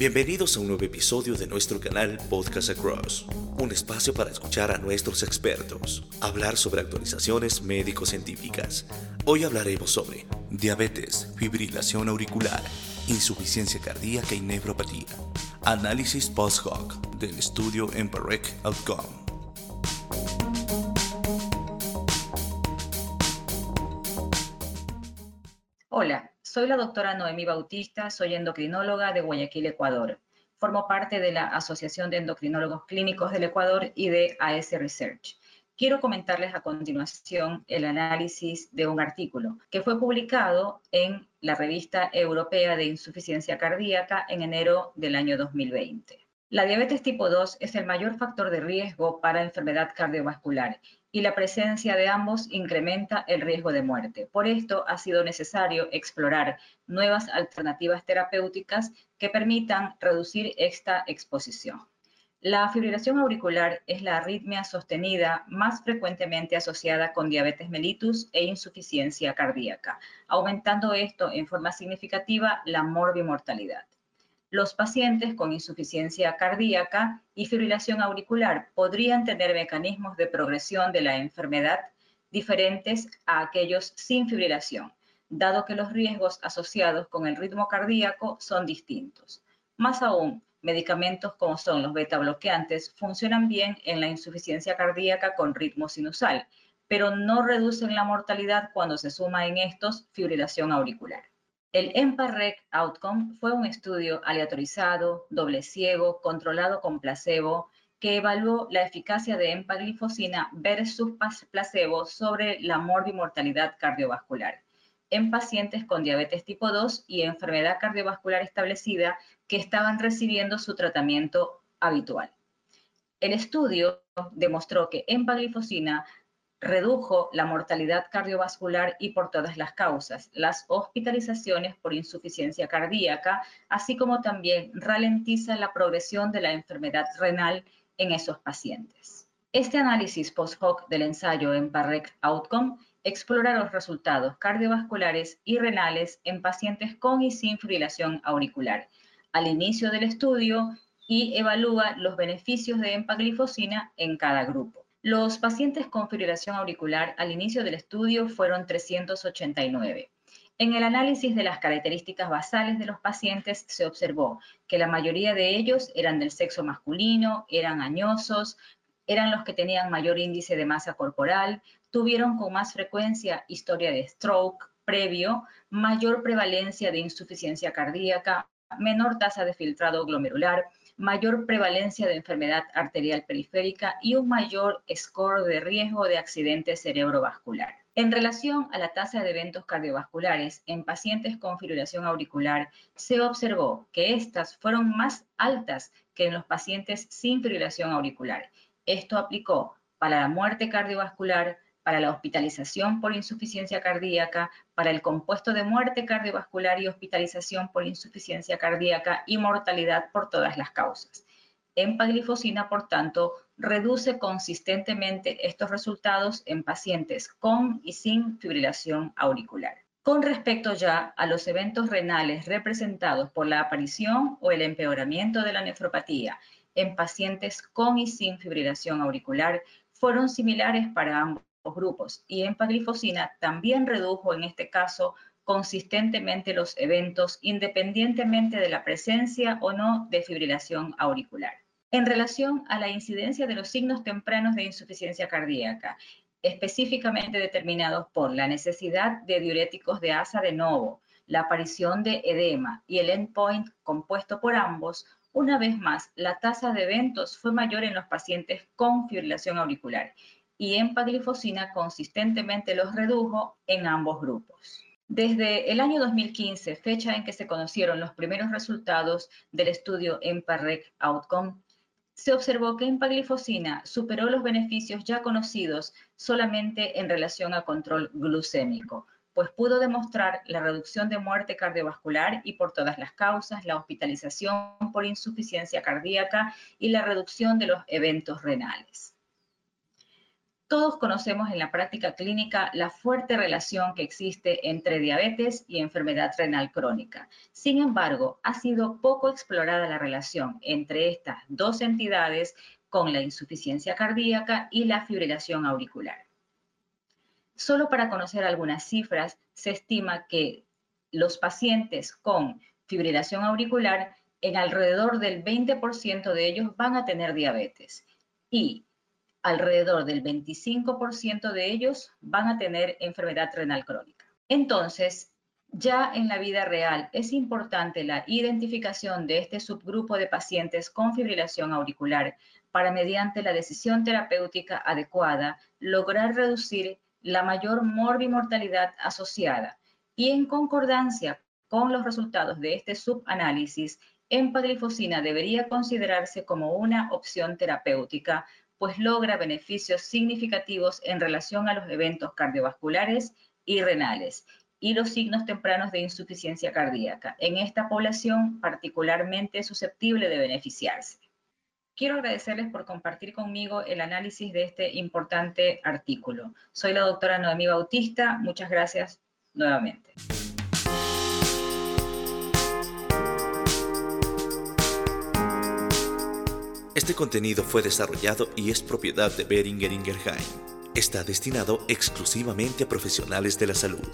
Bienvenidos a un nuevo episodio de nuestro canal Podcast Across, un espacio para escuchar a nuestros expertos, hablar sobre actualizaciones médico-científicas. Hoy hablaremos sobre diabetes, fibrilación auricular, insuficiencia cardíaca y nefropatía. Análisis post-hoc del estudio EMPAREC Outcome. Hola, soy la doctora Noemi Bautista, soy endocrinóloga de Guayaquil, Ecuador. Formo parte de la Asociación de Endocrinólogos Clínicos del Ecuador y de AS Research. Quiero comentarles a continuación el análisis de un artículo que fue publicado en la revista europea de insuficiencia cardíaca en enero del año 2020. La diabetes tipo 2 es el mayor factor de riesgo para enfermedad cardiovascular y la presencia de ambos incrementa el riesgo de muerte. Por esto ha sido necesario explorar nuevas alternativas terapéuticas que permitan reducir esta exposición. La fibrilación auricular es la arritmia sostenida más frecuentemente asociada con diabetes mellitus e insuficiencia cardíaca, aumentando esto en forma significativa la morbimortalidad los pacientes con insuficiencia cardíaca y fibrilación auricular podrían tener mecanismos de progresión de la enfermedad diferentes a aquellos sin fibrilación, dado que los riesgos asociados con el ritmo cardíaco son distintos. Más aún, medicamentos como son los beta bloqueantes funcionan bien en la insuficiencia cardíaca con ritmo sinusal, pero no reducen la mortalidad cuando se suma en estos fibrilación auricular. El EMPA-REC Outcome fue un estudio aleatorizado, doble ciego, controlado con placebo, que evaluó la eficacia de empaglifosina versus placebo sobre la morbimortalidad cardiovascular en pacientes con diabetes tipo 2 y enfermedad cardiovascular establecida que estaban recibiendo su tratamiento habitual. El estudio demostró que empaglifosina redujo la mortalidad cardiovascular y por todas las causas, las hospitalizaciones por insuficiencia cardíaca, así como también ralentiza la progresión de la enfermedad renal en esos pacientes. Este análisis post-hoc del ensayo en PARREC Outcome explora los resultados cardiovasculares y renales en pacientes con y sin fibrilación auricular al inicio del estudio y evalúa los beneficios de empaglifosina en cada grupo. Los pacientes con fibrilación auricular al inicio del estudio fueron 389. En el análisis de las características basales de los pacientes se observó que la mayoría de ellos eran del sexo masculino, eran añosos, eran los que tenían mayor índice de masa corporal, tuvieron con más frecuencia historia de stroke previo, mayor prevalencia de insuficiencia cardíaca, menor tasa de filtrado glomerular, mayor prevalencia de enfermedad arterial periférica y un mayor score de riesgo de accidente cerebrovascular. En relación a la tasa de eventos cardiovasculares en pacientes con fibrilación auricular, se observó que estas fueron más altas que en los pacientes sin fibrilación auricular. Esto aplicó para la muerte cardiovascular, para la hospitalización por insuficiencia cardíaca, para el compuesto de muerte cardiovascular y hospitalización por insuficiencia cardíaca y mortalidad por todas las causas. Empaglifosina, por tanto, reduce consistentemente estos resultados en pacientes con y sin fibrilación auricular. Con respecto ya a los eventos renales representados por la aparición o el empeoramiento de la nefropatía en pacientes con y sin fibrilación auricular, fueron similares para ambos grupos y empaglifosina también redujo en este caso consistentemente los eventos independientemente de la presencia o no de fibrilación auricular. En relación a la incidencia de los signos tempranos de insuficiencia cardíaca, específicamente determinados por la necesidad de diuréticos de asa de novo, la aparición de edema y el endpoint compuesto por ambos, una vez más, la tasa de eventos fue mayor en los pacientes con fibrilación auricular y empaglifosina consistentemente los redujo en ambos grupos. Desde el año 2015, fecha en que se conocieron los primeros resultados del estudio EMPA-REC Outcome, se observó que empaglifosina superó los beneficios ya conocidos solamente en relación a control glucémico, pues pudo demostrar la reducción de muerte cardiovascular y por todas las causas, la hospitalización por insuficiencia cardíaca y la reducción de los eventos renales. Todos conocemos en la práctica clínica la fuerte relación que existe entre diabetes y enfermedad renal crónica. Sin embargo, ha sido poco explorada la relación entre estas dos entidades con la insuficiencia cardíaca y la fibrilación auricular. Solo para conocer algunas cifras, se estima que los pacientes con fibrilación auricular, en alrededor del 20% de ellos van a tener diabetes y alrededor del 25% de ellos van a tener enfermedad renal crónica. Entonces, ya en la vida real es importante la identificación de este subgrupo de pacientes con fibrilación auricular para, mediante la decisión terapéutica adecuada, lograr reducir la mayor morbimortalidad asociada y en concordancia con los resultados de este subanálisis, empaglifosina debería considerarse como una opción terapéutica pues logra beneficios significativos en relación a los eventos cardiovasculares y renales y los signos tempranos de insuficiencia cardíaca, en esta población particularmente susceptible de beneficiarse. Quiero agradecerles por compartir conmigo el análisis de este importante artículo. Soy la doctora Noemí Bautista. Muchas gracias nuevamente. Este contenido fue desarrollado y es propiedad de Beringer Ingelheim. Está destinado exclusivamente a profesionales de la salud.